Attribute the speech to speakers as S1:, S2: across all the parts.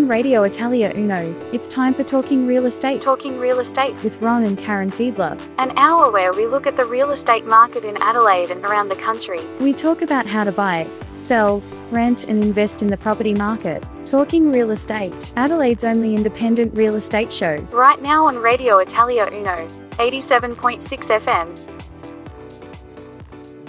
S1: on Radio Italia Uno, it's time for Talking Real Estate.
S2: Talking Real Estate,
S1: with Ron and Karen Fiedler.
S2: an hour where we look at the real estate market in Adelaide and around the country.
S1: We talk about how to buy, sell, rent, and invest in the property market. Talking Real Estate, Adelaide's only independent real estate show.
S2: Right now on Radio Italia Uno, 87.6 FM.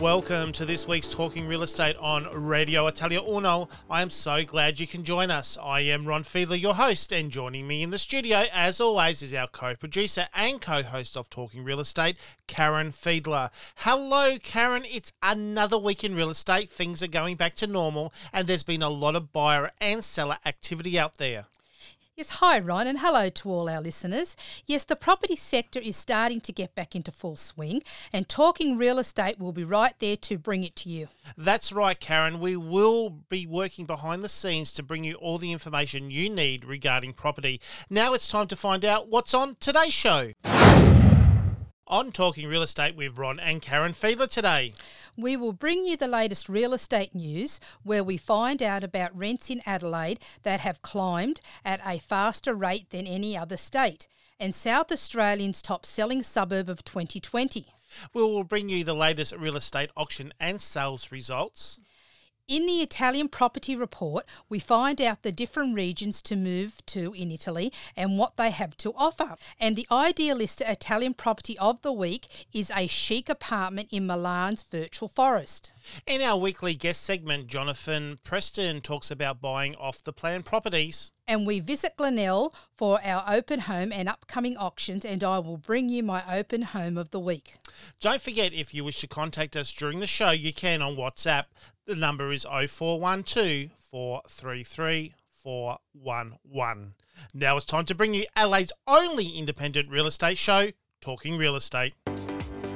S3: Welcome to this week's Talking Real Estate on Radio Italia Uno. I am so glad you can join us. I am Ron Fiedler, your host, and joining me in the studio, as always, is our co producer and co host of Talking Real Estate, Karen Fiedler. Hello, Karen. It's another week in real estate. Things are going back to normal, and there's been a lot of buyer and seller activity out there.
S4: Yes, hi, Ron, and hello to all our listeners. Yes, the property sector is starting to get back into full swing, and Talking Real Estate will be right there to bring it to you.
S3: That's right, Karen. We will be working behind the scenes to bring you all the information you need regarding property. Now it's time to find out what's on today's show. On Talking Real Estate with Ron and Karen Fiedler today.
S4: We will bring you the latest real estate news where we find out about rents in Adelaide that have climbed at a faster rate than any other state, and South Australia's top selling suburb of 2020.
S3: We will bring you the latest real estate auction and sales results.
S4: In the Italian property report, we find out the different regions to move to in Italy and what they have to offer. And the idealist Italian property of the week is a chic apartment in Milan's virtual forest.
S3: In our weekly guest segment, Jonathan Preston talks about buying off the plan properties.
S4: And we visit Glenelg for our open home and upcoming auctions, and I will bring you my open home of the week.
S3: Don't forget, if you wish to contact us during the show, you can on WhatsApp. The number is 0412 433 411. Now it's time to bring you Adelaide's only independent real estate show, Talking Real Estate.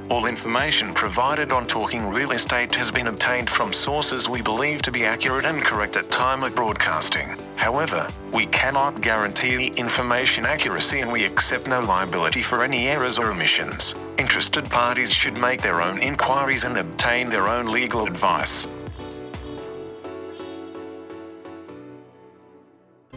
S5: All information provided on Talking Real Estate has been obtained from sources we believe to be accurate and correct at time of broadcasting. However, we cannot guarantee the information accuracy and we accept no liability for any errors or omissions. Interested parties should make their own inquiries and obtain their own legal advice.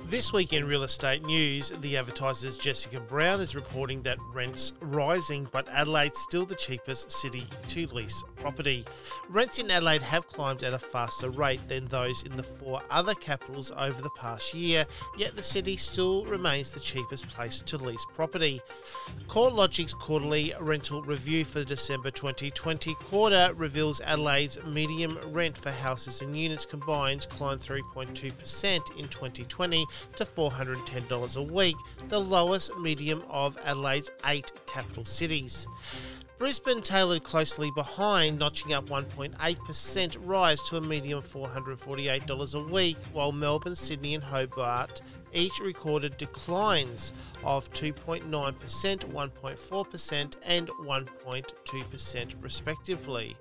S3: This week in real estate news, the advertiser's Jessica Brown is reporting that rents rising, but Adelaide's still the cheapest city to lease property. Rents in Adelaide have climbed at a faster rate than those in the four other capitals over the past year, yet the city still remains the cheapest place to lease property. CoreLogic's quarterly rental review for the December 2020 quarter reveals Adelaide's medium rent for houses and units combined climbed 3.2% in 2020 to $410 a week, the lowest medium of Adelaide's eight capital cities. Brisbane tailored closely behind, notching up 1.8% rise to a medium of $448 a week, while Melbourne, Sydney, and Hobart each recorded declines of 2.9%, 1.4%, and 1.2% respectively.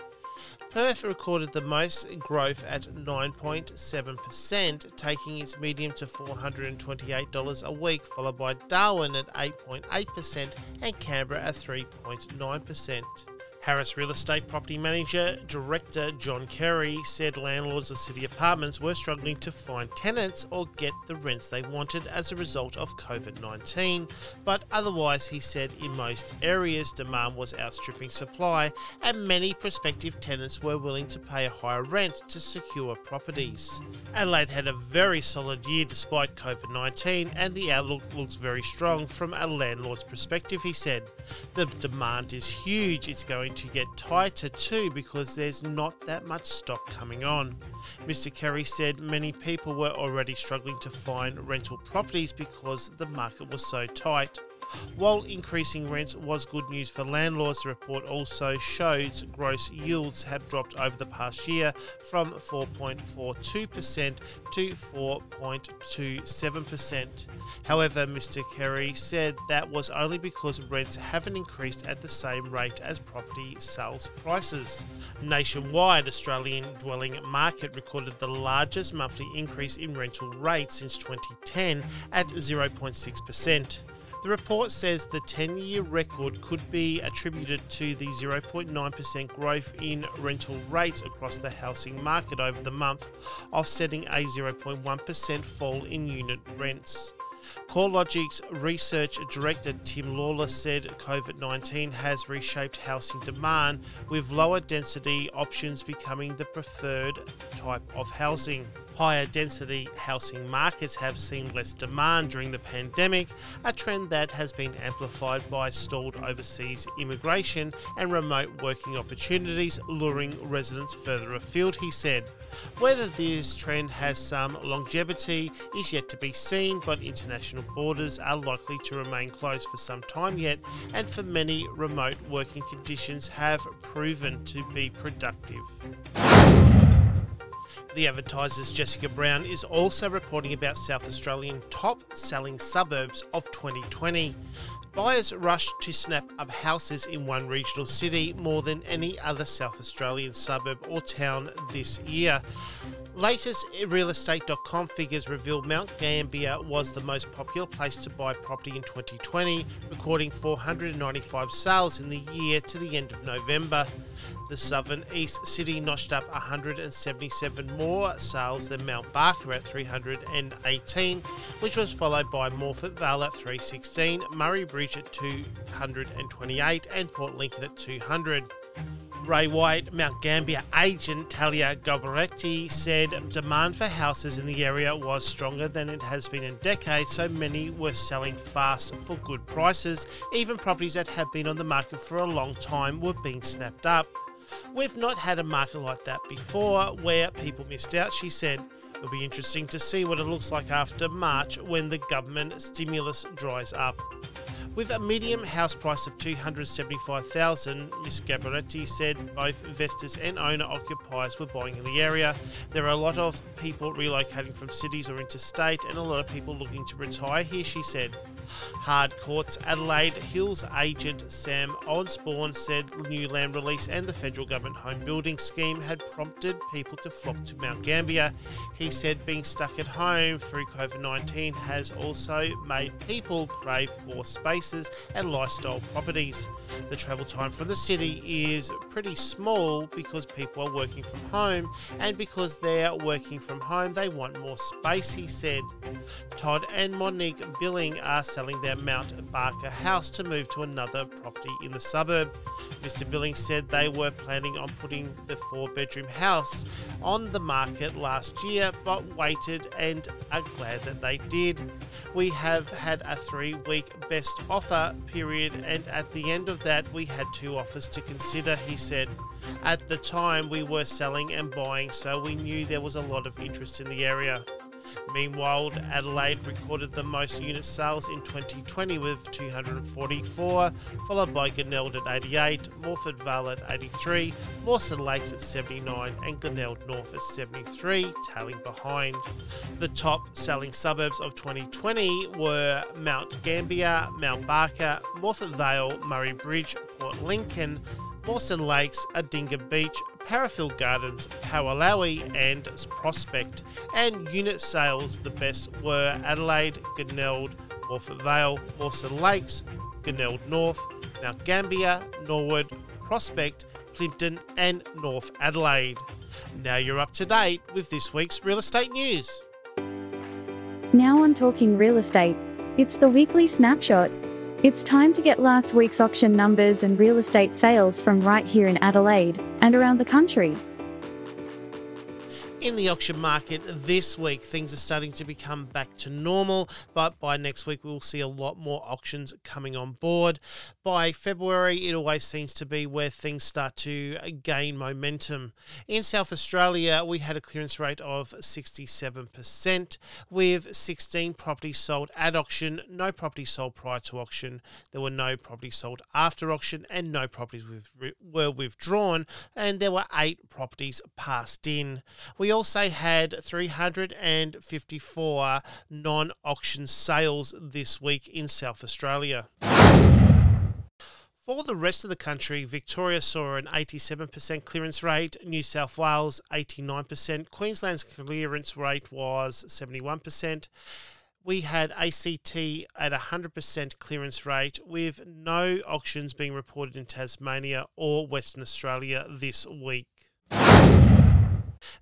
S3: Perth recorded the most growth at 9.7%, taking its medium to $428 a week, followed by Darwin at 8.8% and Canberra at 3.9%. Harris Real Estate Property Manager Director John Kerry said landlords of city apartments were struggling to find tenants or get the rents they wanted as a result of COVID 19. But otherwise, he said in most areas demand was outstripping supply, and many prospective tenants were willing to pay a higher rent to secure properties. Adelaide had a very solid year despite COVID 19, and the outlook looks very strong from a landlord's perspective, he said. The demand is huge, it's going to get tighter too because there's not that much stock coming on. Mr. Kerry said many people were already struggling to find rental properties because the market was so tight. While increasing rents was good news for landlords, the report also shows gross yields have dropped over the past year from 4.42% to 4.27%. However, Mr. Kerry said that was only because rents haven't increased at the same rate as property sales prices. Nationwide, Australian dwelling market recorded the largest monthly increase in rental rates since 2010 at 0.6%. The report says the 10 year record could be attributed to the 0.9% growth in rental rates across the housing market over the month, offsetting a 0.1% fall in unit rents. CoreLogic's research director Tim Lawless said COVID 19 has reshaped housing demand, with lower density options becoming the preferred type of housing. Higher density housing markets have seen less demand during the pandemic, a trend that has been amplified by stalled overseas immigration and remote working opportunities, luring residents further afield, he said. Whether this trend has some longevity is yet to be seen, but international borders are likely to remain closed for some time yet, and for many, remote working conditions have proven to be productive. The Advertiser's Jessica Brown is also reporting about South Australian top selling suburbs of 2020. Buyers rushed to snap up houses in one regional city more than any other South Australian suburb or town this year. Latest realestate.com figures reveal Mount Gambier was the most popular place to buy property in 2020, recording 495 sales in the year to the end of November. The southern east city notched up 177 more sales than Mount Barker at 318, which was followed by Morphett Vale at 316, Murray Bridge at 228, and Port Lincoln at 200. Ray White, Mount Gambier agent Talia Galbaretti said demand for houses in the area was stronger than it has been in decades, so many were selling fast for good prices. Even properties that have been on the market for a long time were being snapped up. We've not had a market like that before where people missed out, she said. It'll be interesting to see what it looks like after March when the government stimulus dries up. With a medium house price of 275,000, Ms. Gabaretti said both investors and owner occupiers were buying in the area. There are a lot of people relocating from cities or interstate and a lot of people looking to retire here, she said. Harcourts Adelaide Hills agent Sam Osborne said new land release and the federal government home building scheme had prompted people to flock to Mount Gambier. He said being stuck at home through COVID 19 has also made people crave more spaces and lifestyle properties. The travel time from the city is pretty small because people are working from home, and because they're working from home, they want more space, he said. Todd and Monique Billing are selling their Mount Barker house to move to another property in the suburb. Mr. Billings said they were planning on putting the four bedroom house on the market last year, but waited and are glad that they did. We have had a three week best offer period, and at the end of that, we had two offers to consider, he said. At the time, we were selling and buying, so we knew there was a lot of interest in the area. Meanwhile, Adelaide recorded the most unit sales in 2020 with 244, followed by Glenelg at 88, Morphett Vale at 83, Mawson Lakes at 79, and Glenelg North at 73, tailing behind. The top selling suburbs of 2020 were Mount Gambier, Mount Barker, Morphett Vale, Murray Bridge, Port Lincoln, Mawson Lakes, Aldinga Beach, Parafield Gardens, Paralowie, and Prospect. And unit sales, the best were Adelaide, Glenelg, Morphett Vale, Mawson Lakes, Glenelg North, Mount Gambier, Norwood, Prospect, Plympton, and North Adelaide. Now you're up to date with this week's real estate news.
S1: Now on Talking Real Estate, it's the weekly snapshot. It's time to get last week's auction numbers and real estate sales from right here in Adelaide and around the country.
S3: In the auction market this week, things are starting to become back to normal, but by next week, we will see a lot more auctions coming on board. By February, it always seems to be where things start to gain momentum. In South Australia, we had a clearance rate of 67%, with 16 properties sold at auction, no properties sold prior to auction. There were no properties sold after auction, and no properties were withdrawn, and there were eight properties passed in. We also had 354 non auction sales this week in South Australia. For the rest of the country, Victoria saw an 87% clearance rate, New South Wales 89%, Queensland's clearance rate was 71%. we had ACT at 100% clearance rate with no auctions being reported in Tasmania or Western Australia this week.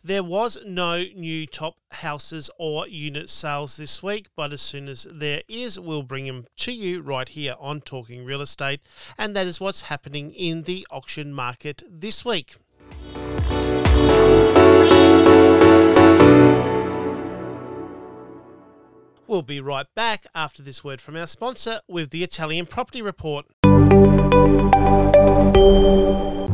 S3: There was no new top houses or unit sales this week, but as soon as there is, we'll bring them to you right here on Talking Real Estate. And that is what's happening in the auction market this week. We'll be right back after this word from our sponsor with the Italian Property Report.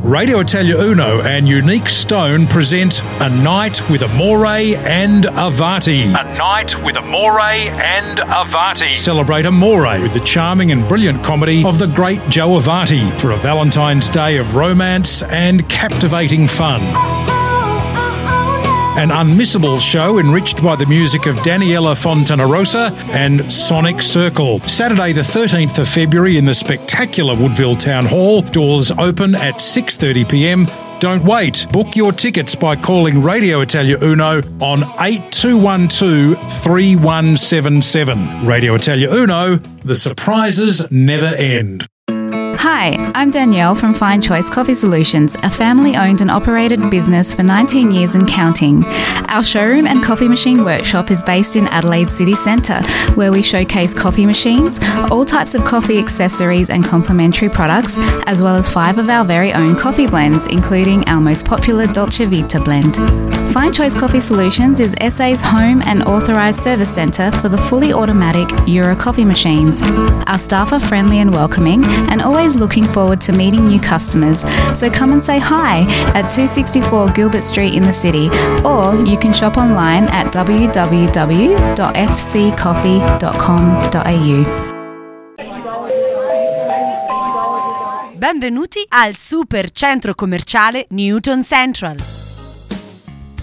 S6: Radio Italia Uno and Unique Stone present A Night with Amore and Avati. A Night with Amore and Avati. Celebrate Amore with the charming and brilliant comedy of the great Joe Avati for a Valentine's Day of romance and captivating fun. An unmissable show enriched by the music of Daniela Fontanarosa and Sonic Circle. Saturday the 13th of February in the spectacular Woodville Town Hall. Doors open at 6:30 p.m. Don't wait. Book your tickets by calling Radio Italia Uno on 8212 3177. Radio Italia Uno, the surprises never end.
S7: Hi, I'm Danielle from Fine Choice Coffee Solutions, a family owned and operated business for 19 years and counting. Our showroom and coffee machine workshop is based in Adelaide City Centre, where we showcase coffee machines, all types of coffee accessories and complementary products, as well as five of our very own coffee blends, including our most popular Dolce Vita blend. Fine Choice Coffee Solutions is SA's home and authorised service centre for the fully automatic Euro coffee machines. Our staff are friendly and welcoming and always looking forward to meeting new customers, so come and say hi at 264 Gilbert Street in the city, or you can shop online at www.fccoffee.com.au.
S8: Benvenuti al super centro commerciale Newton Central.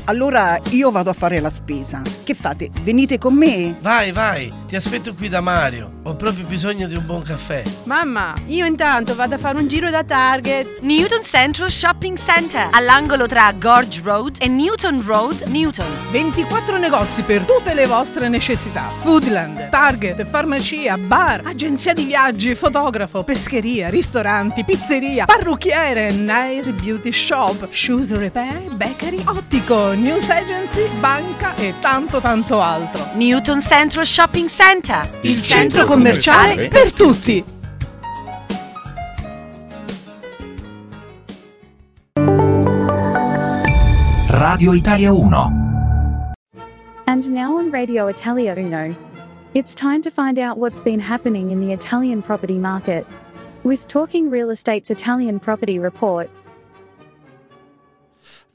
S9: Allora io vado a fare la spesa. Che fate? Venite con me?
S10: Vai, vai, ti aspetto qui da Mario. Ho proprio bisogno di un buon caffè.
S11: Mamma, io intanto vado a fare un giro da Target.
S8: Newton Central Shopping Center, all'angolo tra Gorge Road e Newton Road, Newton.
S11: 24 negozi per tutte le vostre necessità. Foodland, Target, farmacia, bar, agenzia di viaggi, fotografo, pescheria, ristoranti, pizzeria, parrucchiere, nail beauty shop, shoes repair, bakery, ottico, news agency, banca e tanto tanto altro.
S8: Newton Central Shopping Center,
S11: il, il centro, centro commerciale, commerciale per tutti.
S12: Radio Italia 1
S1: And now on Radio Italia Uno, it's time to find out what's been happening in the Italian property market. With Talking Real Estate's Italian Property Report,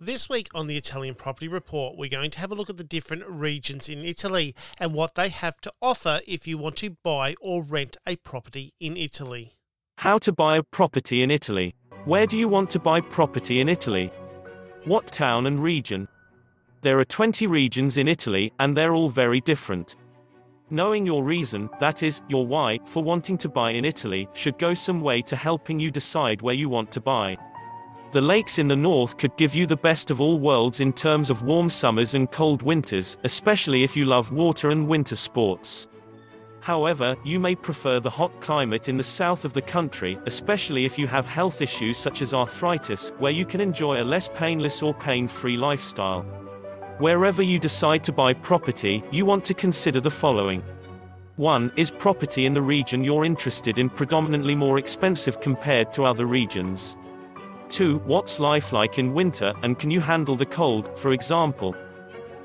S3: this week on the Italian Property Report, we're going to have a look at the different regions in Italy and what they have to offer if you want to buy or rent a property in Italy.
S13: How to buy a property in Italy. Where do you want to buy property in Italy? What town and region? There are 20 regions in Italy, and they're all very different. Knowing your reason, that is, your why, for wanting to buy in Italy, should go some way to helping you decide where you want to buy. The lakes in the north could give you the best of all worlds in terms of warm summers and cold winters, especially if you love water and winter sports. However, you may prefer the hot climate in the south of the country, especially if you have health issues such as arthritis, where you can enjoy a less painless or pain-free lifestyle. Wherever you decide to buy property, you want to consider the following. 1. Is property in the region you're interested in predominantly more expensive compared to other regions? 2. What's life like in winter, and can you handle the cold, for example?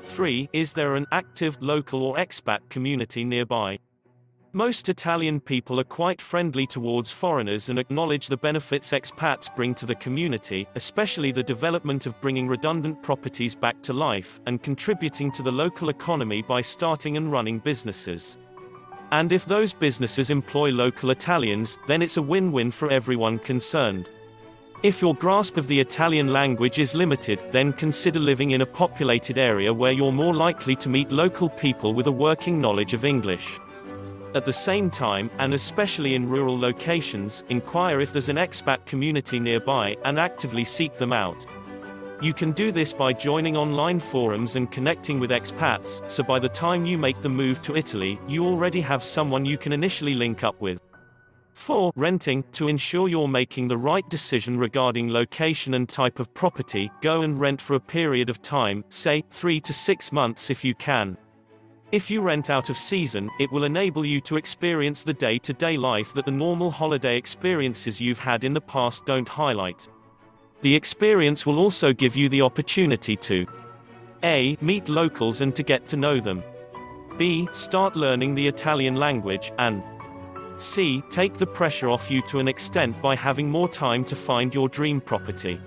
S13: 3. Is there an active, local or expat community nearby? Most Italian people are quite friendly towards foreigners and acknowledge the benefits expats bring to the community, especially the development of bringing redundant properties back to life, and contributing to the local economy by starting and running businesses. And if those businesses employ local Italians, then it's a win-win for everyone concerned. If your grasp of the Italian language is limited, then consider living in a populated area where you're more likely to meet local people with a working knowledge of English. At the same time, and especially in rural locations, inquire if there's an expat community nearby, and actively seek them out. You can do this by joining online forums and connecting with expats, so by the time you make the move to Italy, you already have someone you can initially link up with. 4. Renting. To ensure you're making the right decision regarding location and type of property, go and rent for a period of time, say, 3 to 6 months if you can. If you rent out of season, it will enable you to experience the day to day life that the normal holiday experiences you've had in the past don't highlight. The experience will also give you the opportunity to A. Meet locals and to get to know them. B. Start learning the Italian language, and C. Take the pressure off you to an extent by having more time to find your dream property.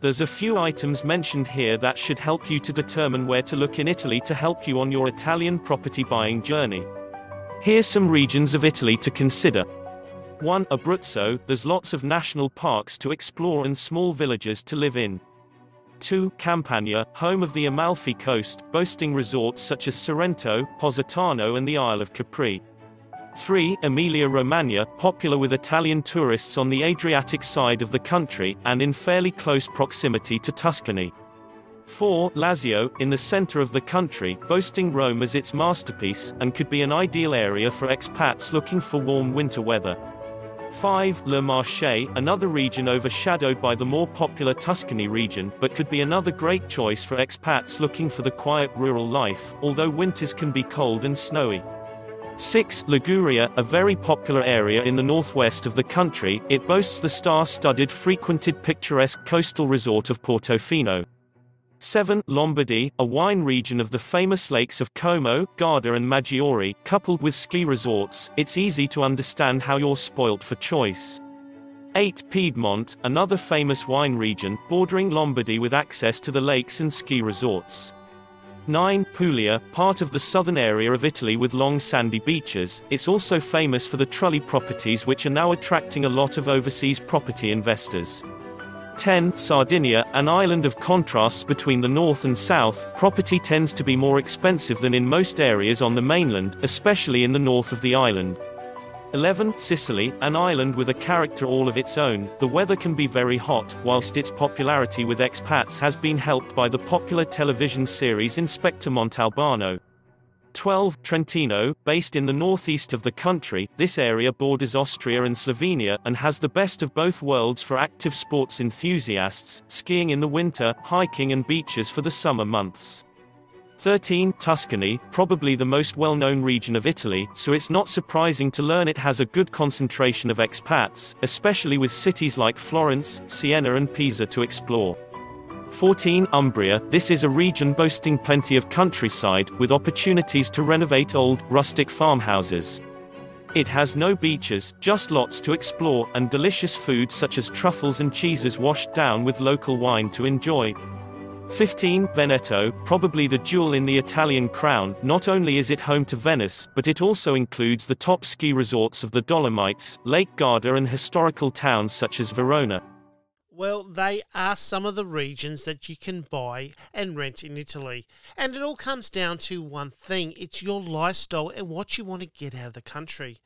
S13: There's a few items mentioned here that should help you to determine where to look in Italy to help you on your Italian property buying journey. Here's some regions of Italy to consider. 1. Abruzzo, there's lots of national parks to explore and small villages to live in. 2. Campania, home of the Amalfi Coast, boasting resorts such as Sorrento, Positano and the Isle of Capri. 3. Emilia-Romagna, popular with Italian tourists on the Adriatic side of the country, and in fairly close proximity to Tuscany. 4. Lazio, in the center of the country, boasting Rome as its masterpiece, and could be an ideal area for expats looking for warm winter weather. 5. Le Marche, another region overshadowed by the more popular Tuscany region, but could be another great choice for expats looking for the quiet rural life, although winters can be cold and snowy. 6. Liguria, a very popular area in the northwest of the country, it boasts the star-studded frequented picturesque coastal resort of Portofino. 7. Lombardy, a wine region of the famous lakes of Como, Garda and Maggiore, coupled with ski resorts, it's easy to understand how you're spoilt for choice. 8. Piedmont, another famous wine region, bordering Lombardy with access to the lakes and ski resorts. 9. Puglia, part of the southern area of Italy with long sandy beaches, it's also famous for the trulli properties which are now attracting a lot of overseas property investors. 10. Sardinia, an island of contrasts between the north and south, property tends to be more expensive than in most areas on the mainland, especially in the north of the island. 11. Sicily, an island with a character all of its own, the weather can be very hot, whilst its popularity with expats has been helped by the popular television series Inspector Montalbano. 12. Trentino, based in the northeast of the country, this area borders Austria and Slovenia, and has the best of both worlds for active sports enthusiasts, skiing in the winter, hiking and beaches for the summer months. 13. Tuscany, probably the most well-known region of Italy, so it's not surprising to learn it has a good concentration of expats, especially with cities like Florence, Siena and Pisa to explore. 14. Umbria, this is a region boasting plenty of countryside, with opportunities to renovate old, rustic farmhouses. It has no beaches, just lots to explore, and delicious food such as truffles and cheeses washed down with local wine to enjoy. 15. Veneto, probably the jewel in the Italian crown, not only is it home to Venice, but it also includes the top ski resorts of the Dolomites, Lake Garda and historical towns such as Verona.
S3: Well, they are some of the regions that you can buy and rent in Italy. And it all comes down to one thing it's your lifestyle and what you want to get out of the country.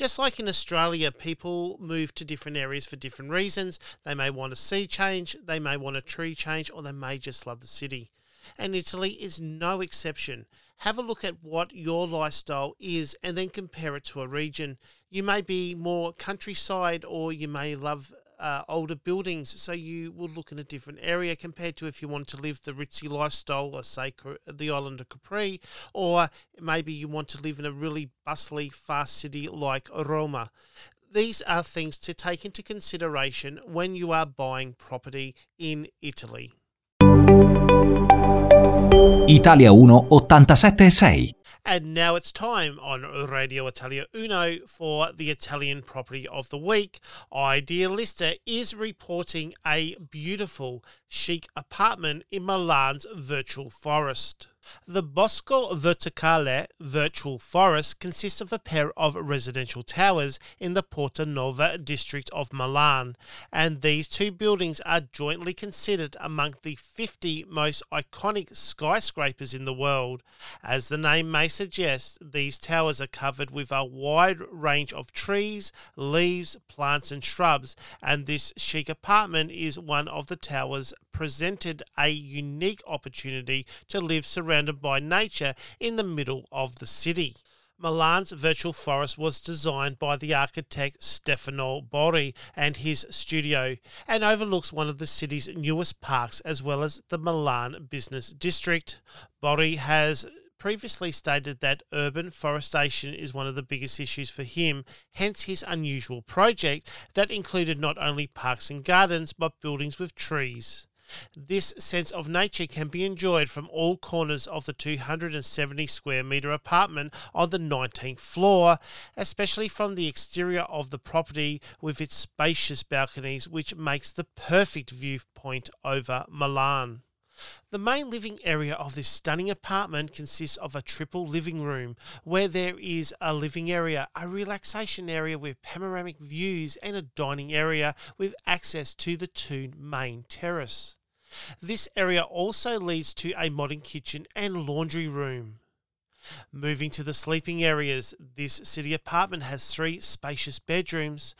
S3: Just like in Australia, people move to different areas for different reasons. They may want a sea change, they may want a tree change, or they may just love the city. And Italy is no exception. Have a look at what your lifestyle is and then compare it to a region. You may be more countryside or you may love uh, older buildings, so you will look in a different area compared to if you want to live the ritzy lifestyle, or say the island of Capri, or maybe you want to live in a really bustly, fast city like Roma. These are things to take into consideration when you are buying property in Italy.
S12: Italia 1 87.6
S3: And now it's time on Radio Italia Uno for the Italian property of the week. Idealista is reporting a beautiful, chic apartment in Milan's virtual forest. The Bosco Verticale virtual forest consists of a pair of residential towers in the Porta Nuova district of Milan, and these two buildings are jointly considered among the 50 most iconic skyscrapers in the world. As the name may suggest, these towers are covered with a wide range of trees, leaves, plants, and shrubs, and this chic apartment is one of the towers presented a unique opportunity to live surrounded by nature in the middle of the city. Milan's virtual forest was designed by the architect Stefano Boeri and his studio and overlooks one of the city's newest parks as well as the Milan business district. Boeri has previously stated that urban forestation is one of the biggest issues for him, hence his unusual project that included not only parks and gardens but buildings with trees. This sense of nature can be enjoyed from all corners of the 270 square metre apartment on the 19th floor, especially from the exterior of the property with its spacious balconies, which makes the perfect viewpoint over Milan. The main living area of this stunning apartment consists of a triple living room where there is a living area, a relaxation area with panoramic views, and a dining area with access to the two main terrace. This area also leads to a modern kitchen and laundry room. Moving to the sleeping areas, this city apartment has three spacious bedrooms.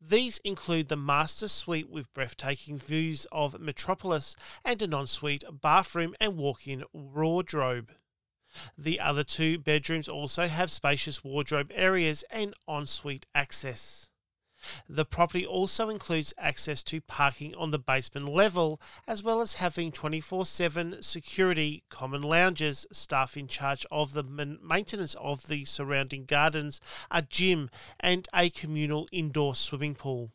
S3: These include the master suite with breathtaking views of Metropolis and an ensuite bathroom and walk in wardrobe. The other two bedrooms also have spacious wardrobe areas and ensuite access. The property also includes access to parking on the basement level, as well as having 24 7 security, common lounges, staff in charge of the maintenance of the surrounding gardens, a gym, and a communal indoor swimming pool.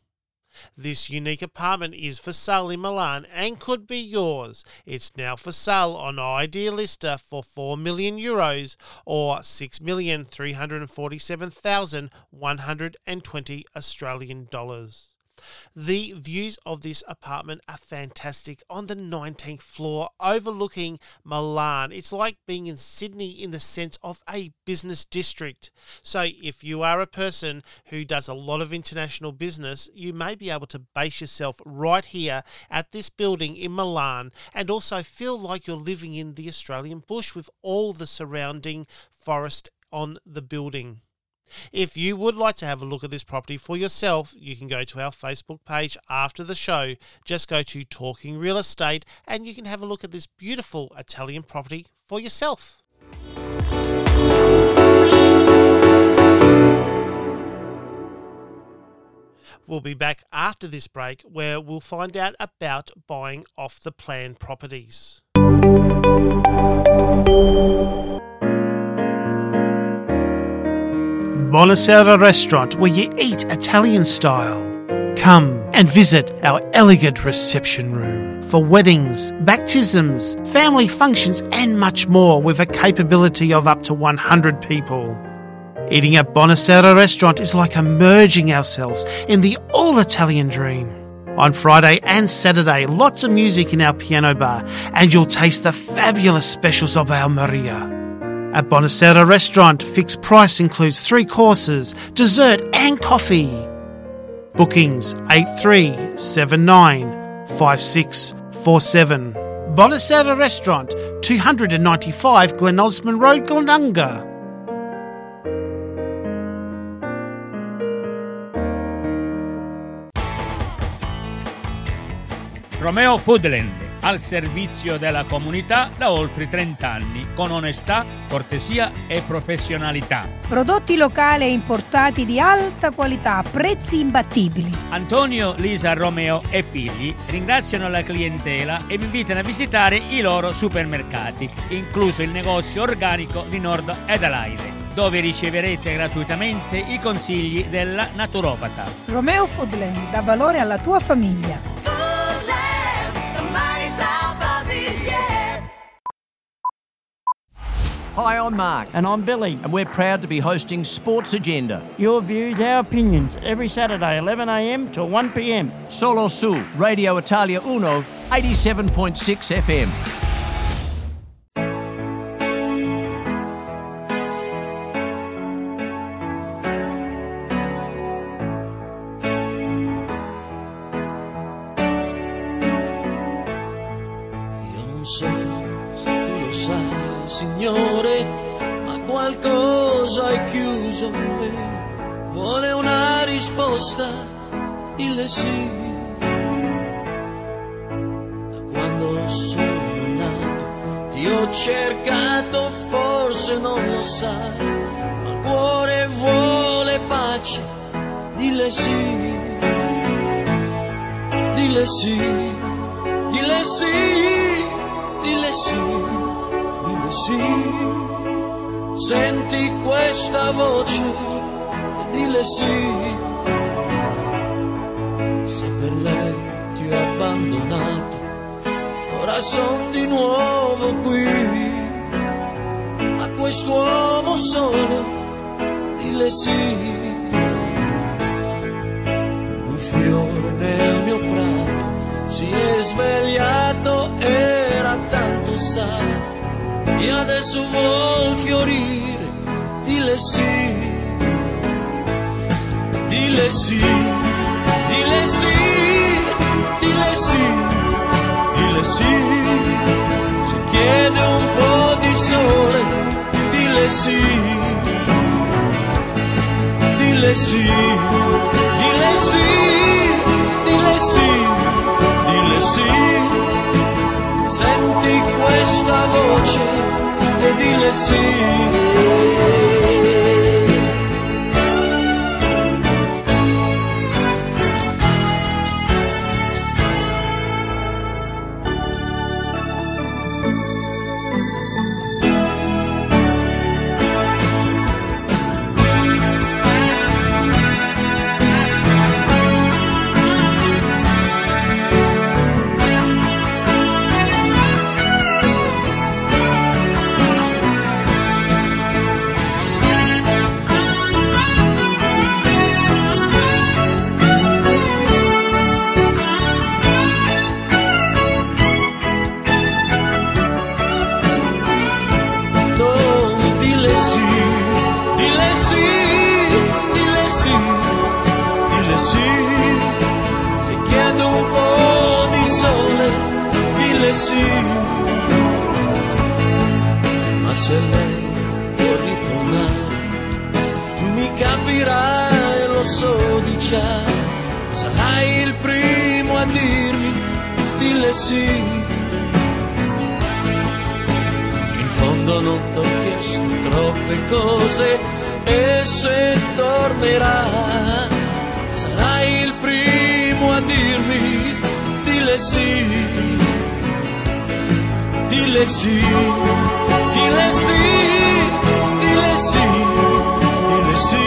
S3: This unique apartment is for sale in Milan and could be yours. It's now for sale on Idealista for 4 million euros or 6,347,120 Australian dollars. The views of this apartment are fantastic on the 19th floor overlooking Milan. It's like being in Sydney in the sense of a business district. So, if you are a person who does a lot of international business, you may be able to base yourself right here at this building in Milan and also feel like you're living in the Australian bush with all the surrounding forest on the building. If you would like to have a look at this property for yourself, you can go to our Facebook page after the show. Just go to Talking Real Estate and you can have a look at this beautiful Italian property for yourself. We'll be back after this break where we'll find out about buying off the plan properties. Bonacera restaurant where you eat Italian style. Come and visit our elegant reception room for weddings, baptisms, family functions, and much more with a capability of up to 100 people. Eating at Bonacera restaurant is like immersing ourselves in the all Italian dream. On Friday and Saturday, lots of music in our piano bar, and you'll taste the fabulous specials of our Maria. At Bonacera Restaurant, fixed price includes three courses, dessert, and coffee. Bookings 8379 5647. Bonacera Restaurant, 295 Glen Osmond Road, Glenunga.
S14: Romeo Foodland al servizio della comunità da oltre 30 anni, con onestà, cortesia e professionalità.
S15: Prodotti locali e importati di alta qualità, prezzi imbattibili.
S14: Antonio, Lisa, Romeo e figli ringraziano la clientela e vi invitano a visitare i loro supermercati, incluso il negozio organico di Nord Adelaide dove riceverete gratuitamente i consigli della naturopata.
S15: Romeo Foodland dà valore alla tua famiglia.
S16: Hi, I'm Mark.
S17: And I'm Billy.
S16: And we're proud to be hosting Sports Agenda.
S17: Your views, our opinions, every Saturday, 11am to 1pm.
S16: Solo Su, Radio Italia Uno, 87.6 FM.
S18: Risposta, dille sì. Da quando sono nato ti ho cercato, forse non lo sai, ma il cuore vuole pace, dille sì. Dille sì, dille sì, dille sì, dille sì. Senti questa voce dille sì. Abbandonato, ora son di nuovo qui. A quest'uomo solo, dille sì. Un fiore nel mio prato si è svegliato, era tanto sale e adesso vuol fiorire, dille sì, dille sì, dille sì, se chiede un po' di sole, dille sì, dille sì, dille sì, dille sì, dille sì, senti questa voce e dille sì. Troppe cose e se tornerà sarai il primo a dirmi dille sì, dille sì, dille sì, dille sì, dille sì,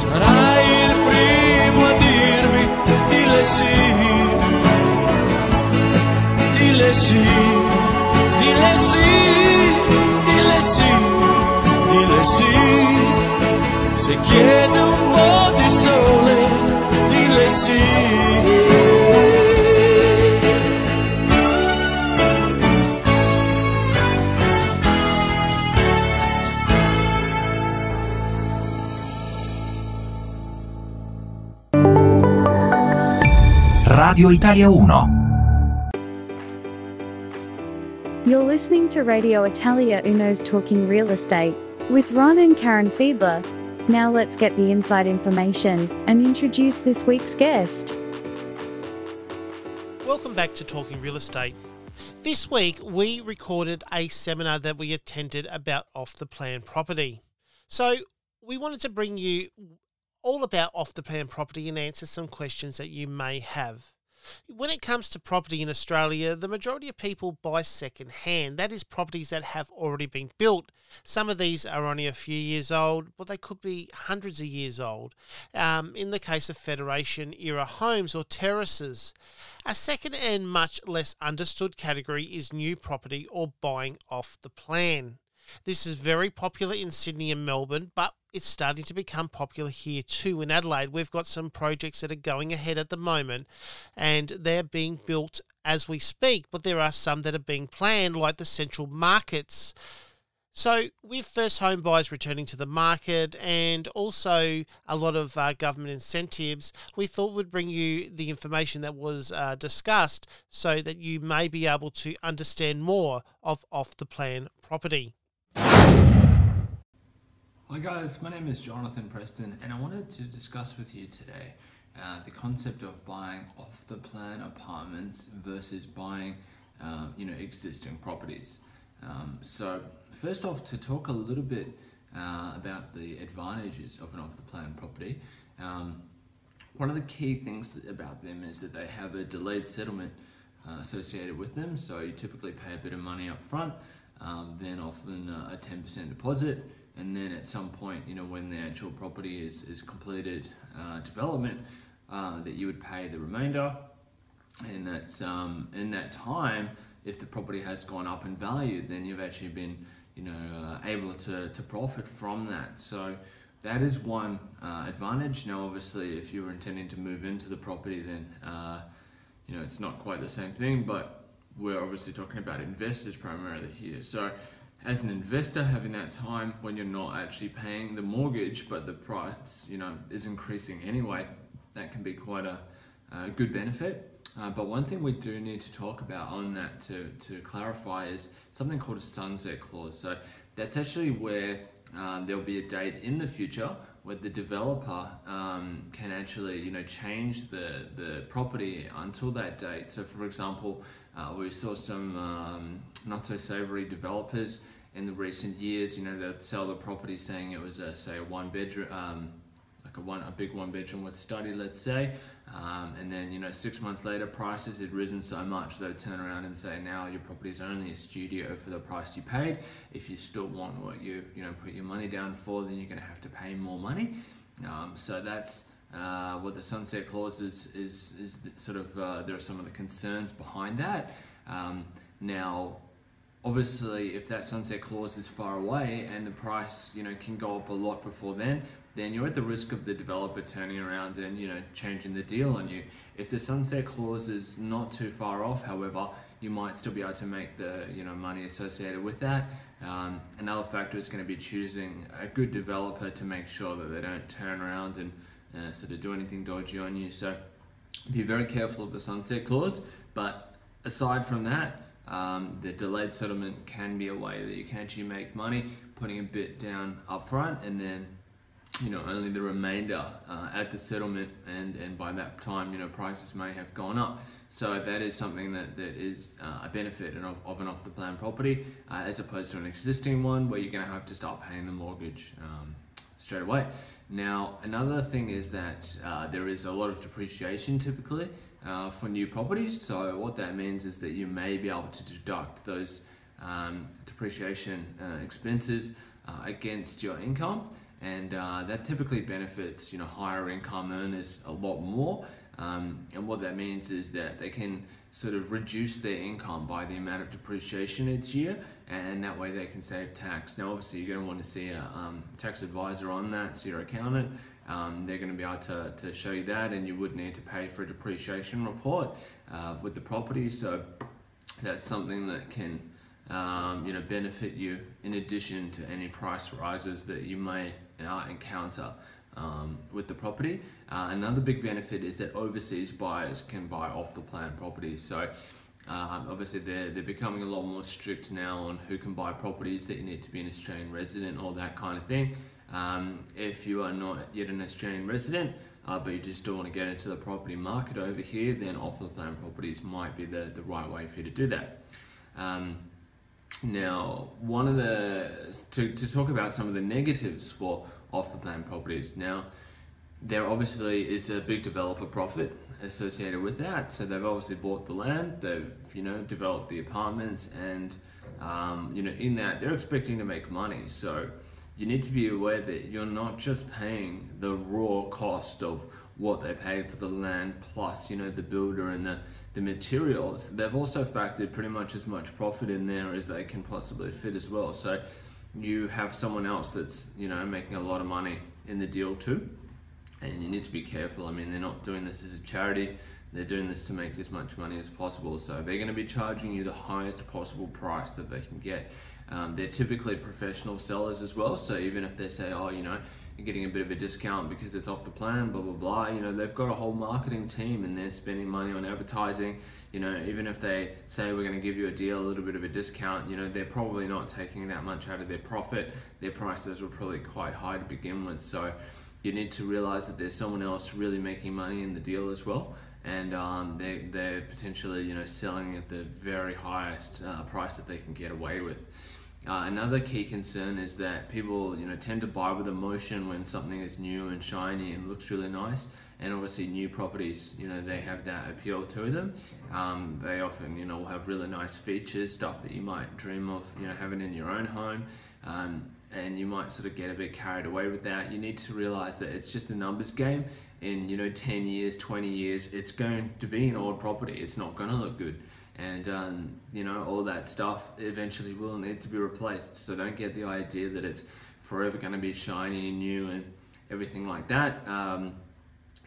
S18: sarai il primo a dirmi dille sì, dille sì. Dille sì, sì. Se chiede un po' di sole, dille sì.
S12: Radio Italia 1.
S1: You're listening to Radio Italia Uno's Talking Real Estate with Ron and Karen Fiedler. Now let's get the inside information and introduce this week's guest.
S3: Welcome back to Talking Real Estate. This week we recorded a seminar that we attended about off the plan property. So we wanted to bring you all about off the plan property and answer some questions that you may have. When it comes to property in Australia, the majority of people buy second hand. That is, properties that have already been built. Some of these are only a few years old, but they could be hundreds of years old. Um, in the case of Federation era homes or terraces. A second and much less understood category is new property or buying off the plan. This is very popular in Sydney and Melbourne, but it's starting to become popular here too in Adelaide. We've got some projects that are going ahead at the moment and they're being built as we speak, but there are some that are being planned, like the central markets. So, with first home buyers returning to the market and also a lot of uh, government incentives, we thought we'd bring you the information that was uh, discussed so that you may be able to understand more of off the plan property.
S19: Hi guys, my name is Jonathan Preston and I wanted to discuss with you today uh, the concept of buying off the plan apartments versus buying uh, you know existing properties. Um, so first off, to talk a little bit uh, about the advantages of an off the plan property. Um, one of the key things about them is that they have a delayed settlement uh, associated with them. So you typically pay a bit of money up front, um, then often uh, a 10% deposit, and then at some point, you know, when the actual property is, is completed uh, development, uh, that you would pay the remainder. And that's um, in that time, if the property has gone up in value, then you've actually been, you know, uh, able to, to profit from that. So that is one uh, advantage. Now, obviously, if you were intending to move into the property, then uh, you know it's not quite the same thing. But we're obviously talking about investors primarily here. So as an investor having that time when you're not actually paying the mortgage but the price you know is increasing anyway that can be quite a, a good benefit. Uh, but one thing we do need to talk about on that to, to clarify is something called a sunset clause. So that's actually where um, there'll be a date in the future where the developer um, can actually you know change the the property until that date. So for example uh, we saw some um, not so savory developers in the recent years, you know, that sell the property saying it was a, say, a one bedroom, um, like a one, a big one bedroom with study, let's say. Um, and then, you know, six months later, prices had risen so much they would turn around and say, now your property is only a studio for the price you paid. If you still want what you, you know, put your money down for, then you're going to have to pay more money. Um, so that's uh, what the sunset clause is, is, is sort of, uh, there are some of the concerns behind that. Um, now, obviously, if that sunset clause is far away and the price, you know, can go up a lot before then, then you're at the risk of the developer turning around and, you know, changing the deal on you. If the sunset clause is not too far off, however, you might still be able to make the, you know, money associated with that. Um, another factor is going to be choosing a good developer to make sure that they don't turn around and uh, sort of do anything dodgy on you. So be very careful of the sunset clause. But aside from that, um, the delayed settlement can be a way that you can actually make money, putting a bit down up front and then you know only the remainder uh, at the settlement and and by that time you know prices may have gone up so that is something that, that is uh, a benefit of, of an off the plan property uh, as opposed to an existing one where you're going to have to start paying the mortgage um, straight away now another thing is that uh, there is a lot of depreciation typically uh, for new properties. So what that means is that you may be able to deduct those um, depreciation uh, expenses uh, against your income, and uh, that typically benefits you know higher income earners a lot more. Um, and what that means is that they can sort of reduce their income by the amount of depreciation each year, and that way they can save tax. Now, obviously, you're going to want to see a um, tax advisor on that, see your accountant, um, they're going to be able to, to show you that and you would need to pay for a depreciation report uh, with the property. So that's something that can um, you know benefit you in addition to any price rises that you may uh, encounter um, with the property. Uh, another big benefit is that overseas buyers can buy off the plan properties. So um, obviously they're, they're becoming a lot more strict now on who can buy properties that you need to be an Australian resident or that kind of thing. Um, if you are not yet an Australian resident, uh, but you just still want to get into the property market over here, then off the plan properties might be the, the right way for you to do that. Um, now, one of the, to, to talk about some of the negatives for off the plan properties. Now, there obviously is a big developer profit associated with that. So they've obviously bought the land, they've, you know, developed the apartments, and, um, you know, in that, they're expecting to make money. So, you need to be aware that you're not just paying the raw cost of what they paid for the land plus you know the builder and the, the materials they've also factored pretty much as much profit in there as they can possibly fit as well so you have someone else that's you know making a lot of money in the deal too and you need to be careful i mean they're not doing this as a charity They're doing this to make as much money as possible, so they're going to be charging you the highest possible price that they can get. Um, they're typically professional sellers as well, so even if they say, oh, you know, you're getting a bit of a discount because it's off the plan, blah blah blah. You know, they've got a whole marketing team and they're spending money on advertising. You know, even if they say we're going to give you a deal, a little bit of a discount, you know, they're probably not taking that much out of their profit. Their prices were probably quite high to begin with, so you need to realize that there's someone else really making money in the deal as well. And um, they, they're potentially, you know, selling at the very highest uh, price that they can get away with. Uh, another key concern is that people, you know, tend to buy with emotion when something is new and shiny and looks really nice. And obviously, new properties, you know, they have that appeal to them. Um, they often, you know, will have really nice features, stuff that you might dream of, you know, having in your own home. Um, and you might sort of get a bit carried away with that. You need to realize that it's just a numbers game. In you know, 10 years, 20 years, it's going to be an old property. It's not going to look good and um, you know all that stuff eventually will need to be replaced so don't get the idea that it's forever going to be shiny and new and everything like that um,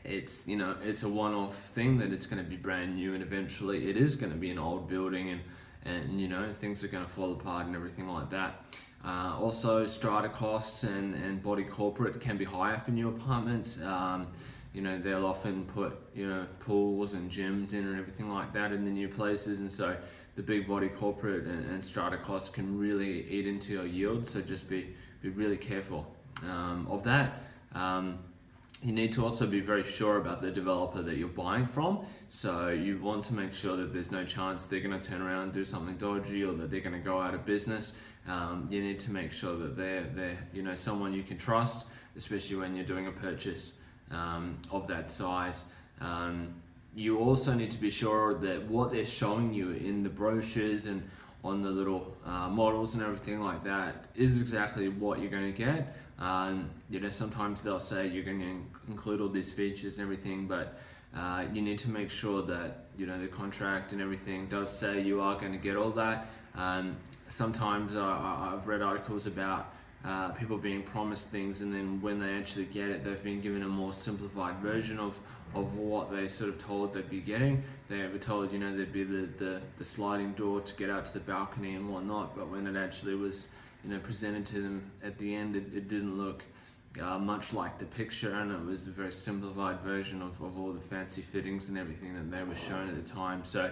S19: it's you know it's a one-off thing that it's going to be brand new and eventually it is going to be an old building and and you know things are going to fall apart and everything like that. Uh, also strata costs and, and body corporate can be higher for new apartments. Um, you know they'll often put you know pools and gyms in and everything like that in the new places and so the big body corporate and, and strata costs can really eat into your yield so just be be really careful um, of that. Um, you need to also be very sure about the developer that you're buying from. So you want to make sure that there's no chance they're going to turn around and do something dodgy or that they're going to go out of business. Um, you need to make sure that they're, they're you know someone you can trust, especially when you're doing a purchase um, of that size. Um, you also need to be sure that what they're showing you in the brochures and on the little uh, models and everything like that is exactly what you're going to get. Um, you know, sometimes they'll say you're going to include all these features and everything, but uh, you need to make sure that you know the contract and everything does say you are going to get all that. Um, sometimes uh, I've read articles about uh, people being promised things and then when they actually get it they've been given a more simplified version of, of what they sort of told they'd be getting. They were told, you know, there'd be the, the, the sliding door to get out to the balcony and whatnot, but when it actually was, you know, presented to them at the end, it, it didn't look uh, much like the picture and it was a very simplified version of, of all the fancy fittings and everything that they were shown at the time. So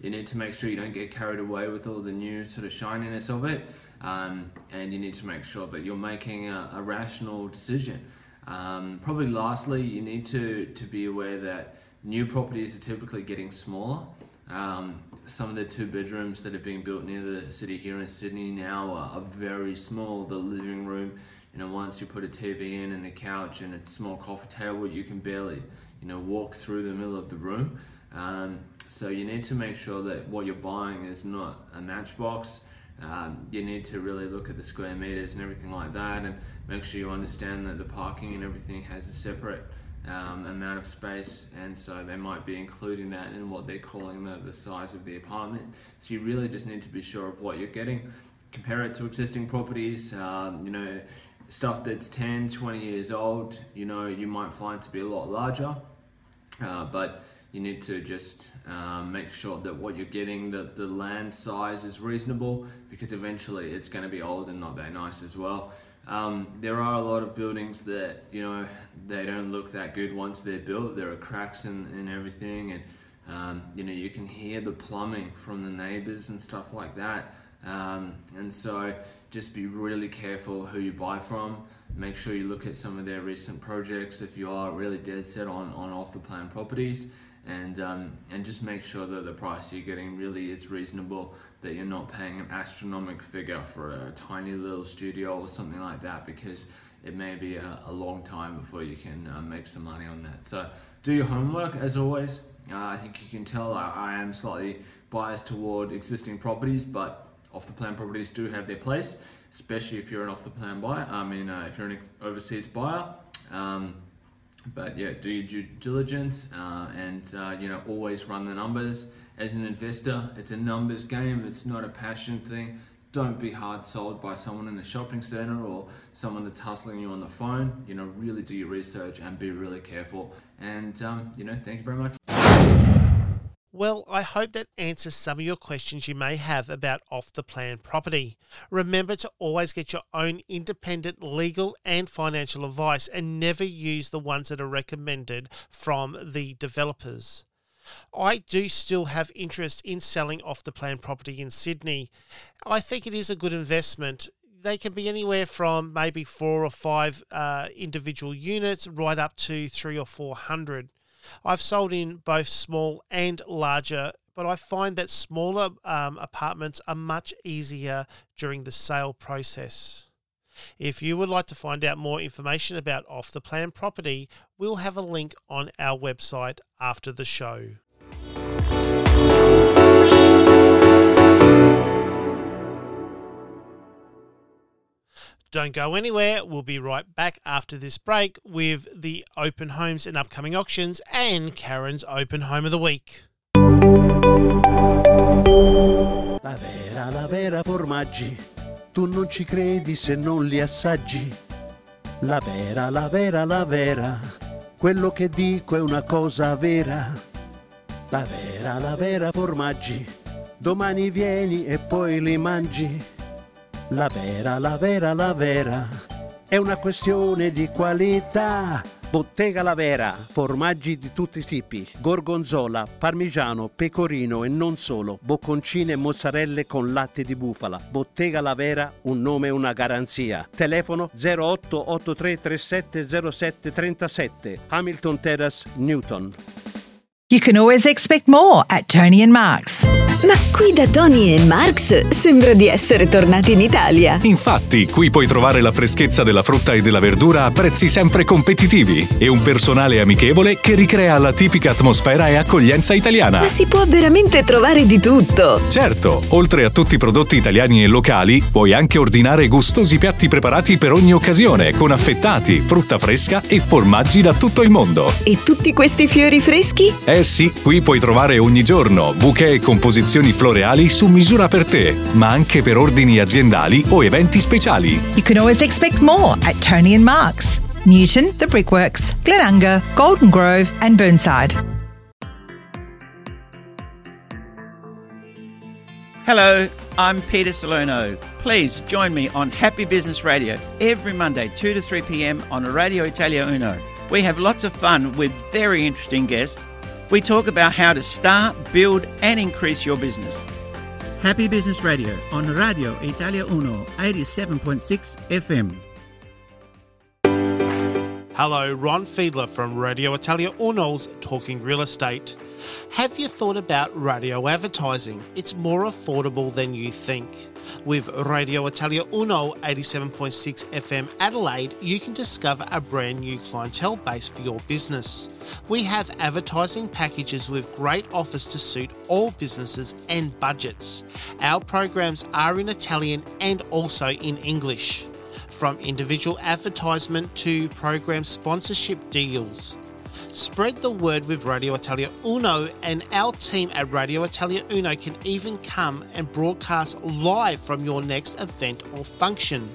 S19: you need to make sure you don't get carried away with all the new sort of shininess of it um, and you need to make sure that you're making a, a rational decision. Um, probably lastly, you need to, to be aware that new properties are typically getting smaller. Um, some of the two bedrooms that are being built near the city here in Sydney now are, are, very small. The living room, you know, once you put a TV in and a couch and a small coffee table, you can barely, you know, walk through the middle of the room. Um, so you need to make sure that what you're buying is not a matchbox um, you need to really look at the square meters and everything like that and make sure you understand that the parking and everything has a separate um, amount of space and so they might be including that in what they're calling the, the size of the apartment. So you really just need to be sure of what you're getting. Compare it to existing properties um, you know stuff that's 10 20 years old you know you might find to be a lot larger. Uh, but you need to just um, make sure that what you're getting, that the land size is reasonable because eventually it's going to be old and not that nice as well. Um, there are a lot of buildings that, you know, they don't look that good once they're built. There are cracks and, and everything and, um, you know, you can hear the plumbing from the neighbors and stuff like that. Um, and so just be really careful who you buy from. Make sure you look at some of their recent projects if you are really dead set on, on off the plan properties and um, and just make sure that the price you're getting really is reasonable that you're not paying an astronomical figure for a tiny little studio or something like that because it may be a, a long time before you can uh, make some money on that. So do your homework as always. Uh, I think you can tell I, I am slightly biased toward existing properties but off the plan properties do have their place especially if you're an off the plan buyer I mean uh, if you're an overseas buyer. Um, but yeah, do your due diligence uh, and uh, you know always run the numbers. As an investor, it's a numbers game. It's not a passion thing. Don't be hard sold by someone in the shopping center or someone that's hustling you on the phone. You know, really do your research and be really careful. And um, you know, thank you very much.
S3: Well, I hope that answers some of your questions you may have about off the plan property. Remember to always get your own independent legal and financial advice and never use the ones that are recommended from the developers. I do still have interest in selling off the plan property in Sydney. I think it is a good investment. They can be anywhere from maybe four or five uh, individual units right up to three or four hundred. I've sold in both small and larger, but I find that smaller um, apartments are much easier during the sale process. If you would like to find out more information about off the plan property, we'll have a link on our website after the show. Don't go anywhere. We'll be right back after this break with the open homes and upcoming auctions and Karen's open home of the week.
S20: La vera, la vera formaggi, tu non ci credi se non li assaggi. La vera, la vera, la vera, quello che dico è una cosa vera. La vera, la vera formaggi, domani vieni e poi li mangi. La vera, la vera, la vera, è una questione di qualità. Bottega La Vera, formaggi di tutti i tipi, gorgonzola, parmigiano, pecorino e non solo, bocconcine e mozzarelle con latte di bufala. Bottega La Vera, un nome e una garanzia. Telefono 0883370737, Hamilton Terrace, Newton.
S21: You can always expect more at Tony and Mark's.
S22: Ma qui da Tony e Marks sembra di essere tornati in Italia.
S23: Infatti, qui puoi trovare la freschezza della frutta e della verdura a prezzi sempre competitivi e un personale amichevole che ricrea la tipica atmosfera e accoglienza italiana.
S22: Ma si può veramente trovare di tutto.
S23: Certo, oltre a tutti i prodotti italiani e locali, puoi anche ordinare gustosi piatti preparati per ogni occasione, con affettati, frutta fresca e formaggi da tutto il mondo.
S22: E tutti questi fiori freschi?
S23: Eh sì, qui puoi trovare ogni giorno bouquet e composizioni floreali su misura per te, ma anche per ordini aziendali o eventi speciali.
S21: You can always expect more at Tony and Mark's. Newton, The Brickworks, Glenunga, Golden Grove, and Burnside.
S24: Hello, I'm Peter Salerno. Please join me on Happy Business Radio every Monday, 2 to 3 p.m. on Radio Italia Uno. We have lots of fun with very interesting guests. We talk about how to start, build, and increase your business. Happy Business Radio on Radio Italia Uno, 87.6 FM.
S3: Hello, Ron Fiedler from Radio Italia Uno's Talking Real Estate. Have you thought about radio advertising? It's more affordable than you think. With Radio Italia Uno 87.6 FM Adelaide, you can discover a brand new clientele base for your business. We have advertising packages with great offers to suit all businesses and budgets. Our programs are in Italian and also in English from individual advertisement to program sponsorship deals. Spread the word with Radio Italia Uno, and our team at Radio Italia Uno can even come and broadcast live from your next event or function.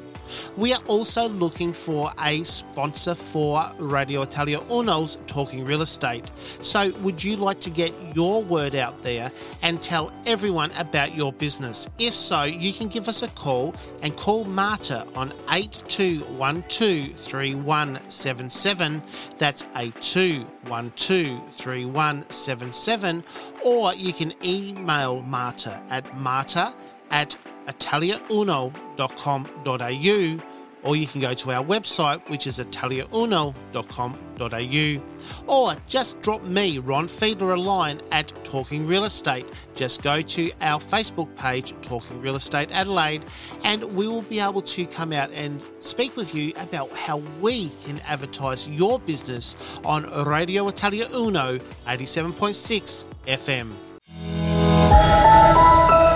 S3: We are also looking for a sponsor for Radio Italia Uno's Talking Real Estate. So, would you like to get your word out there and tell everyone about your business? If so, you can give us a call and call Marta on 82123177. That's 82123177. Or you can email Marta at marta at italiauno.com.au or you can go to our website which is italiauno.com.au or just drop me Ron Fiedler a line at Talking Real Estate. Just go to our Facebook page Talking Real Estate Adelaide and we will be able to come out and speak with you about how we can advertise your business on Radio Italia Uno 87.6 FM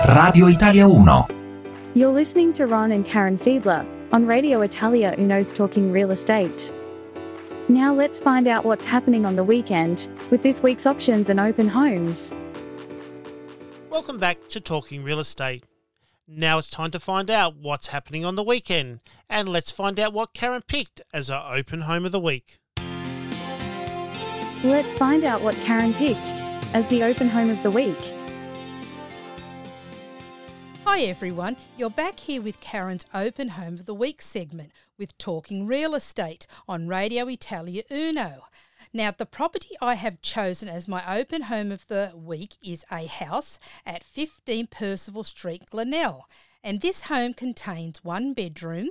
S12: Radio Italia 1.
S1: You're listening to Ron and Karen Fiedler on Radio Italia Uno's Talking Real Estate. Now let's find out what's happening on the weekend with this week's auctions and open homes.
S3: Welcome back to Talking Real Estate. Now it's time to find out what's happening on the weekend, and let's find out what Karen picked as our open home of the week.
S1: Let's find out what Karen picked. as the open home of the week.
S15: Hi everyone, you're back here with Karen's Open Home of the Week segment with Talking Real Estate on Radio Italia Uno. Now, the property I have chosen as my open home of the week is a house at 15 Percival Street, Glenelg. And this home contains one bedroom,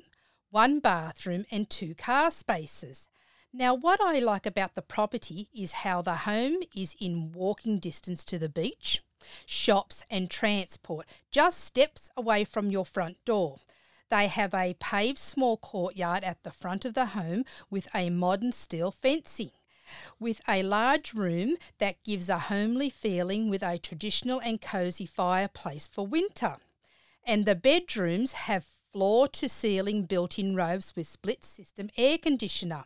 S15: one bathroom, and two car spaces. Now, what I like about the property is how the home is in walking distance to the beach, shops, and transport, just steps away from your front door. They have a paved small courtyard at the front of the home with a modern steel fencing. With a large room that gives a homely feeling with a traditional and cosy fireplace for winter. And the bedrooms have floor to ceiling built in robes with split system air conditioner.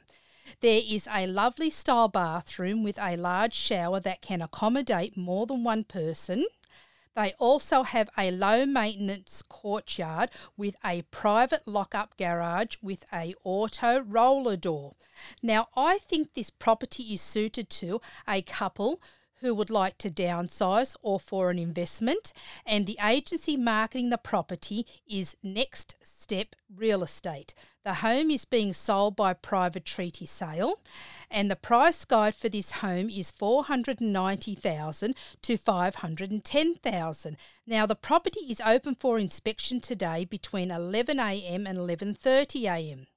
S15: There is a lovely style bathroom with a large shower that can accommodate more than one person. They also have a low maintenance courtyard with a private lock-up garage with a auto roller door. Now I think this property is suited to a couple who would like to downsize or for an investment, and the agency marketing the property is Next Step Real Estate. The home is being sold by private treaty sale, and the price guide for this home is 490,000 to 510,000. Now the property is open for inspection today between 11 a.m. and 11:30 a.m.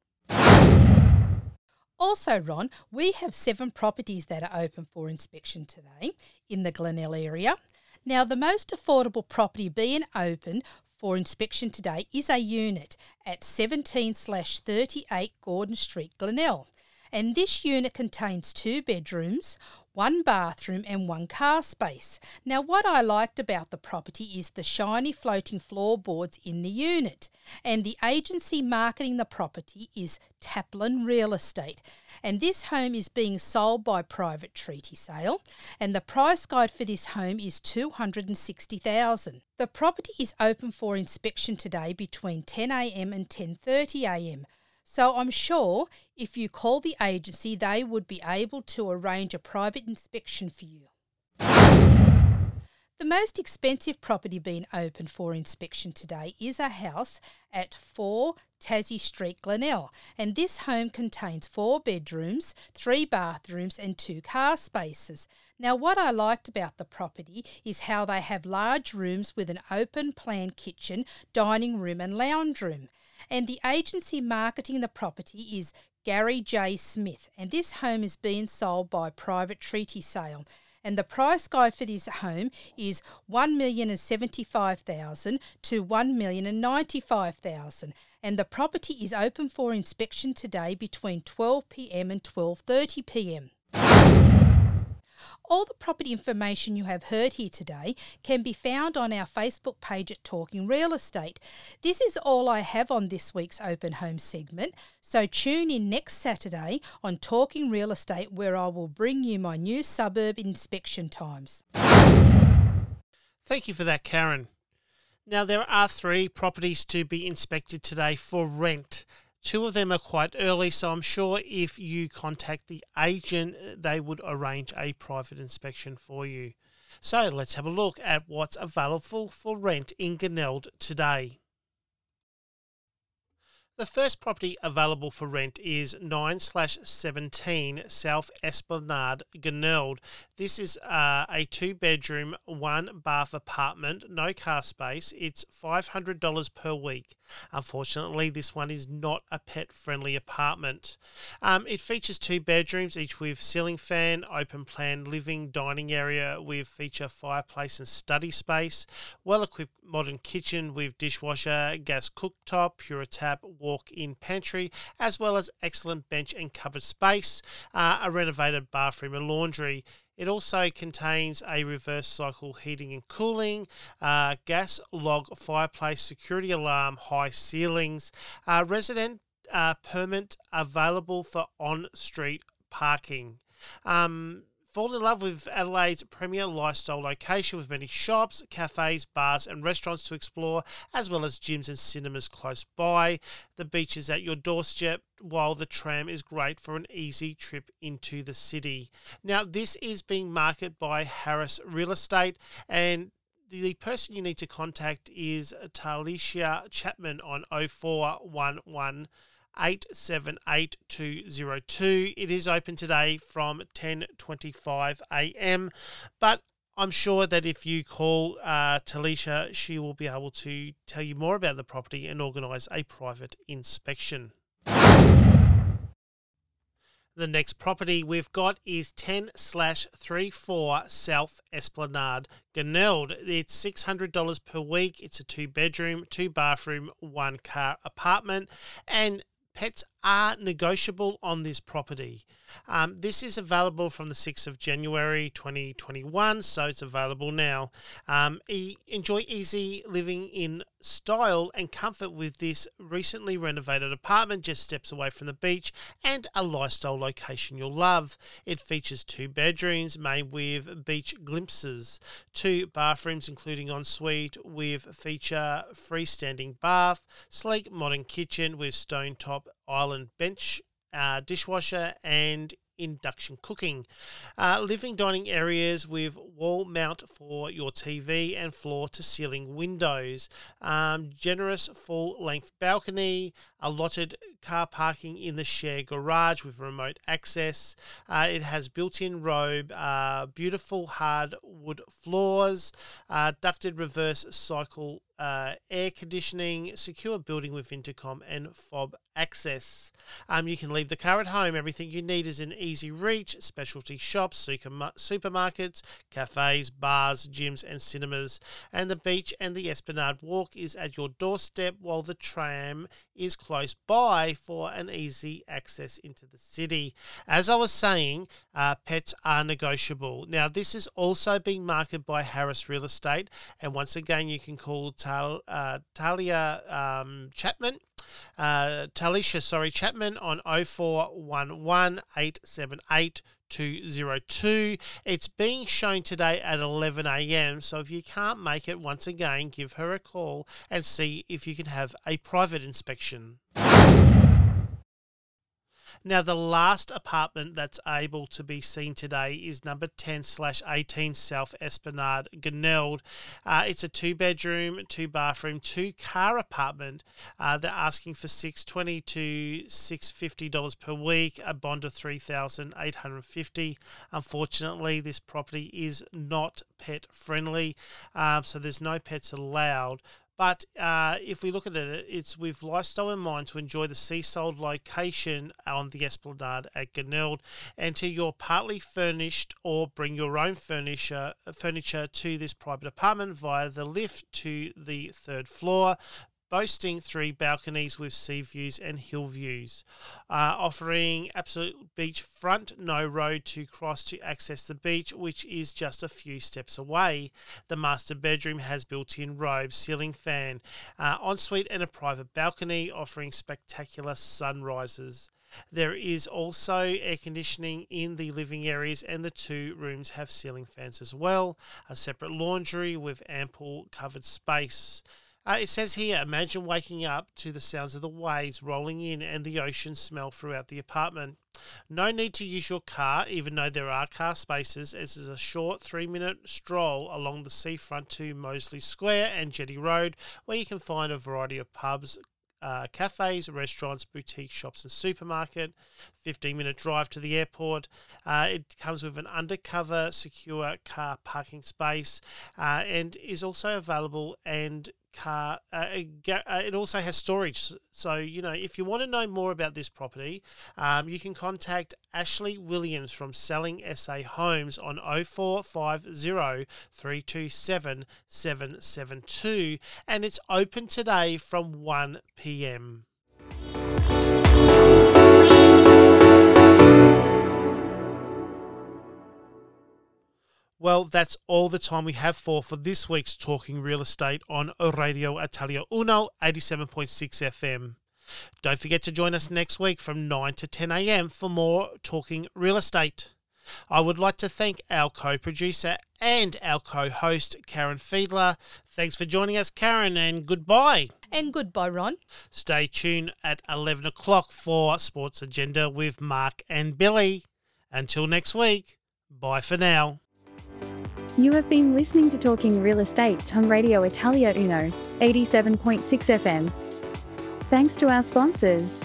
S15: Also, Ron, we have seven properties that are open for inspection today in the Glenelg area. Now, the most affordable property being open for inspection today is a unit at 17 38 Gordon Street, Glenelg. And this unit contains two bedrooms, one bathroom, and one car space. Now, what I liked about the property is the shiny floating floorboards in the unit. And the agency marketing the property is Taplin Real Estate. And this home is being sold by private treaty sale. And the price guide for this home is 260000 The property is open for inspection today between 10am and 10.30am. So I'm sure if you call the agency, they would be able to arrange a private inspection for you. The most expensive property being open for inspection today is a house at 4 Tassie Street, Glenelg, and this home contains four bedrooms, three bathrooms, and two car spaces. Now, what I liked about the property is how they have large rooms with an open plan kitchen, dining room, and lounge room. And the agency marketing the property is Gary J. Smith, and this home is being sold by private treaty sale and the price guide for this home is one million and seventy five thousand to one million and ninety five thousand. And the property is open for inspection today between 12 pm and 12:30 pm. All the property information you have heard here today can be found on our Facebook page at Talking Real Estate. This is all I have on this week's Open Home segment, so tune in next Saturday on Talking Real Estate where I will bring you my new suburb inspection times.
S3: Thank you for that, Karen. Now, there are three properties to be inspected today for rent. Two of them are quite early, so I'm sure if you contact the agent, uh, they would arrange a private inspection for you. So let's have a look at what's available for rent in Glenelg today. The first property available for rent is 9 slash 17 South Esplanade, Glenelg. This is uh, a two bedroom, one bath apartment, no car space. It's $500 per week. Unfortunately, this one is not a pet friendly apartment. Um, it features two bedrooms, each with ceiling fan, open plan living, dining area with feature fireplace and study space, well equipped modern kitchen with dishwasher, gas cooktop, Puritap, walk in pantry, as well as excellent bench and cupboard space, uh, a renovated bathroom and laundry. It also contains a reverse cycle heating and cooling, uh, gas log fireplace, security alarm, high ceilings, uh, resident uh, permit available for on street parking. Um, Fall in love with Adelaide's premier lifestyle location with many shops, cafes, bars, and restaurants to explore, as well as gyms and cinemas close by. The beach is at your doorstep, while the tram is great for an easy trip into the city. Now, this is being marketed by Harris Real Estate, and the person you need to contact is Talisha Chapman on 0411 878202. It is open today from 10:25 a.m. But I'm sure that if you call uh, Talisha, she will be able to tell you more about the property and organise a private inspection. The next property we've got is 10 slash 34 South Esplanade, Glenelg. It's $600 per week. It's a two bedroom, two bathroom, one car apartment. And pets are negotiable on this property. Um, this is available from the 6th of January 2021, so it's available now. Um, e- enjoy easy living in style and comfort with this recently renovated apartment just steps away from the beach and a lifestyle location you'll love. It features two bedrooms made with beach glimpses, two bathrooms including ensuite with feature freestanding bath, sleek modern kitchen with stone top island bench, uh, dishwasher, and induction cooking. Uh, living dining areas with wall mount for your TV and floor to ceiling windows. Um, generous full length balcony, allotted car parking in the shared garage with remote access. Uh, it has built in robe, uh, beautiful hardwood floors, uh, ducted reverse cycle uh, air conditioning, secure building with intercom, and fob access. Um, you can leave the car at home. Everything you need is in easy reach. Specialty shops, super, supermarkets, cafes, bars, gyms, and cinemas. And the beach and the Esplanade Walk is at your doorstep, while the tram is close by for an easy access into the city. As I was saying, uh, pets are negotiable. Now, this is also being marketed by Harris Real Estate, and once again, you can call Tal, uh, Talia um, Chapman. Uh, Talisha, sorry, Chapman on 0411 878 202. It's being shown today at 11 a.m. So if you can't make it, once again, give her a call and see if you can have a private inspection. Now, the last apartment that's able to be seen today is number 10 slash 18 South Esplanade, Glenelg. Uh, it's a two bedroom, two bathroom, two car apartment. Uh, they're asking for 620 to $650 per week, a bond of 3850 Unfortunately, this property is not pet friendly, um, so there's no pets allowed. But uh, if we look at it, it's with lifestyle in mind to enjoy the seaside location on the Esplanade at Glenelg. Enter your partly furnished or bring your own furniture furniture to this private apartment via the lift to the third floor boasting three balconies with sea views and hill views, uh, offering absolute beachfront, no road to cross to access the beach, which is just a few steps away. The master bedroom has built-in robe, ceiling fan, uh, ensuite, and a private balcony, offering spectacular sunrises. There is also air conditioning in the living areas, and the two rooms have ceiling fans as well. A separate laundry with ample covered space. Uh, it says here, imagine waking up to the sounds of the waves rolling in and the ocean smell throughout the apartment. No need to use your car, even though there are car spaces, as is a short three minute stroll along the seafront to Moseley Square and Jetty Road, where you can find a variety of pubs, uh, cafes, restaurants, boutique shops, and supermarket. 15 minute drive to the airport. Uh, it comes with an undercover secure car parking space uh, and is also available and car. Uh, uh, it also has storage. So, you know, if you want to know more about this property, um, you can contact Ashley Williams from Selling SA Homes on 0450 327 772. And it's open today from 1 p.m. Well, that's all the time we have for for this week's Talking Real Estate on Radio Italia Uno 87.6 FM. Don't forget to join us next week from 9 to 10 a.m. for more Talking Real Estate. I would like to thank our co producer and our co host, Karen Fiedler. Thanks for joining us, Karen, and goodbye.
S15: And goodbye, Ron.
S3: Stay tuned at 11 o'clock for Sports Agenda with Mark and Billy. Until next week, bye for now.
S1: You have been listening to Talking Real Estate on Radio Italia Uno, 87.6 FM. Thanks to our sponsors.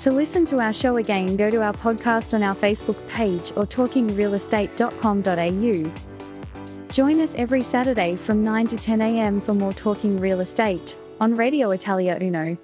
S1: To listen to our show again, go to our podcast on our Facebook page or talkingrealestate.com.au. Join us every Saturday from 9 to 10 a.m. for more Talking Real Estate on Radio Italia Uno.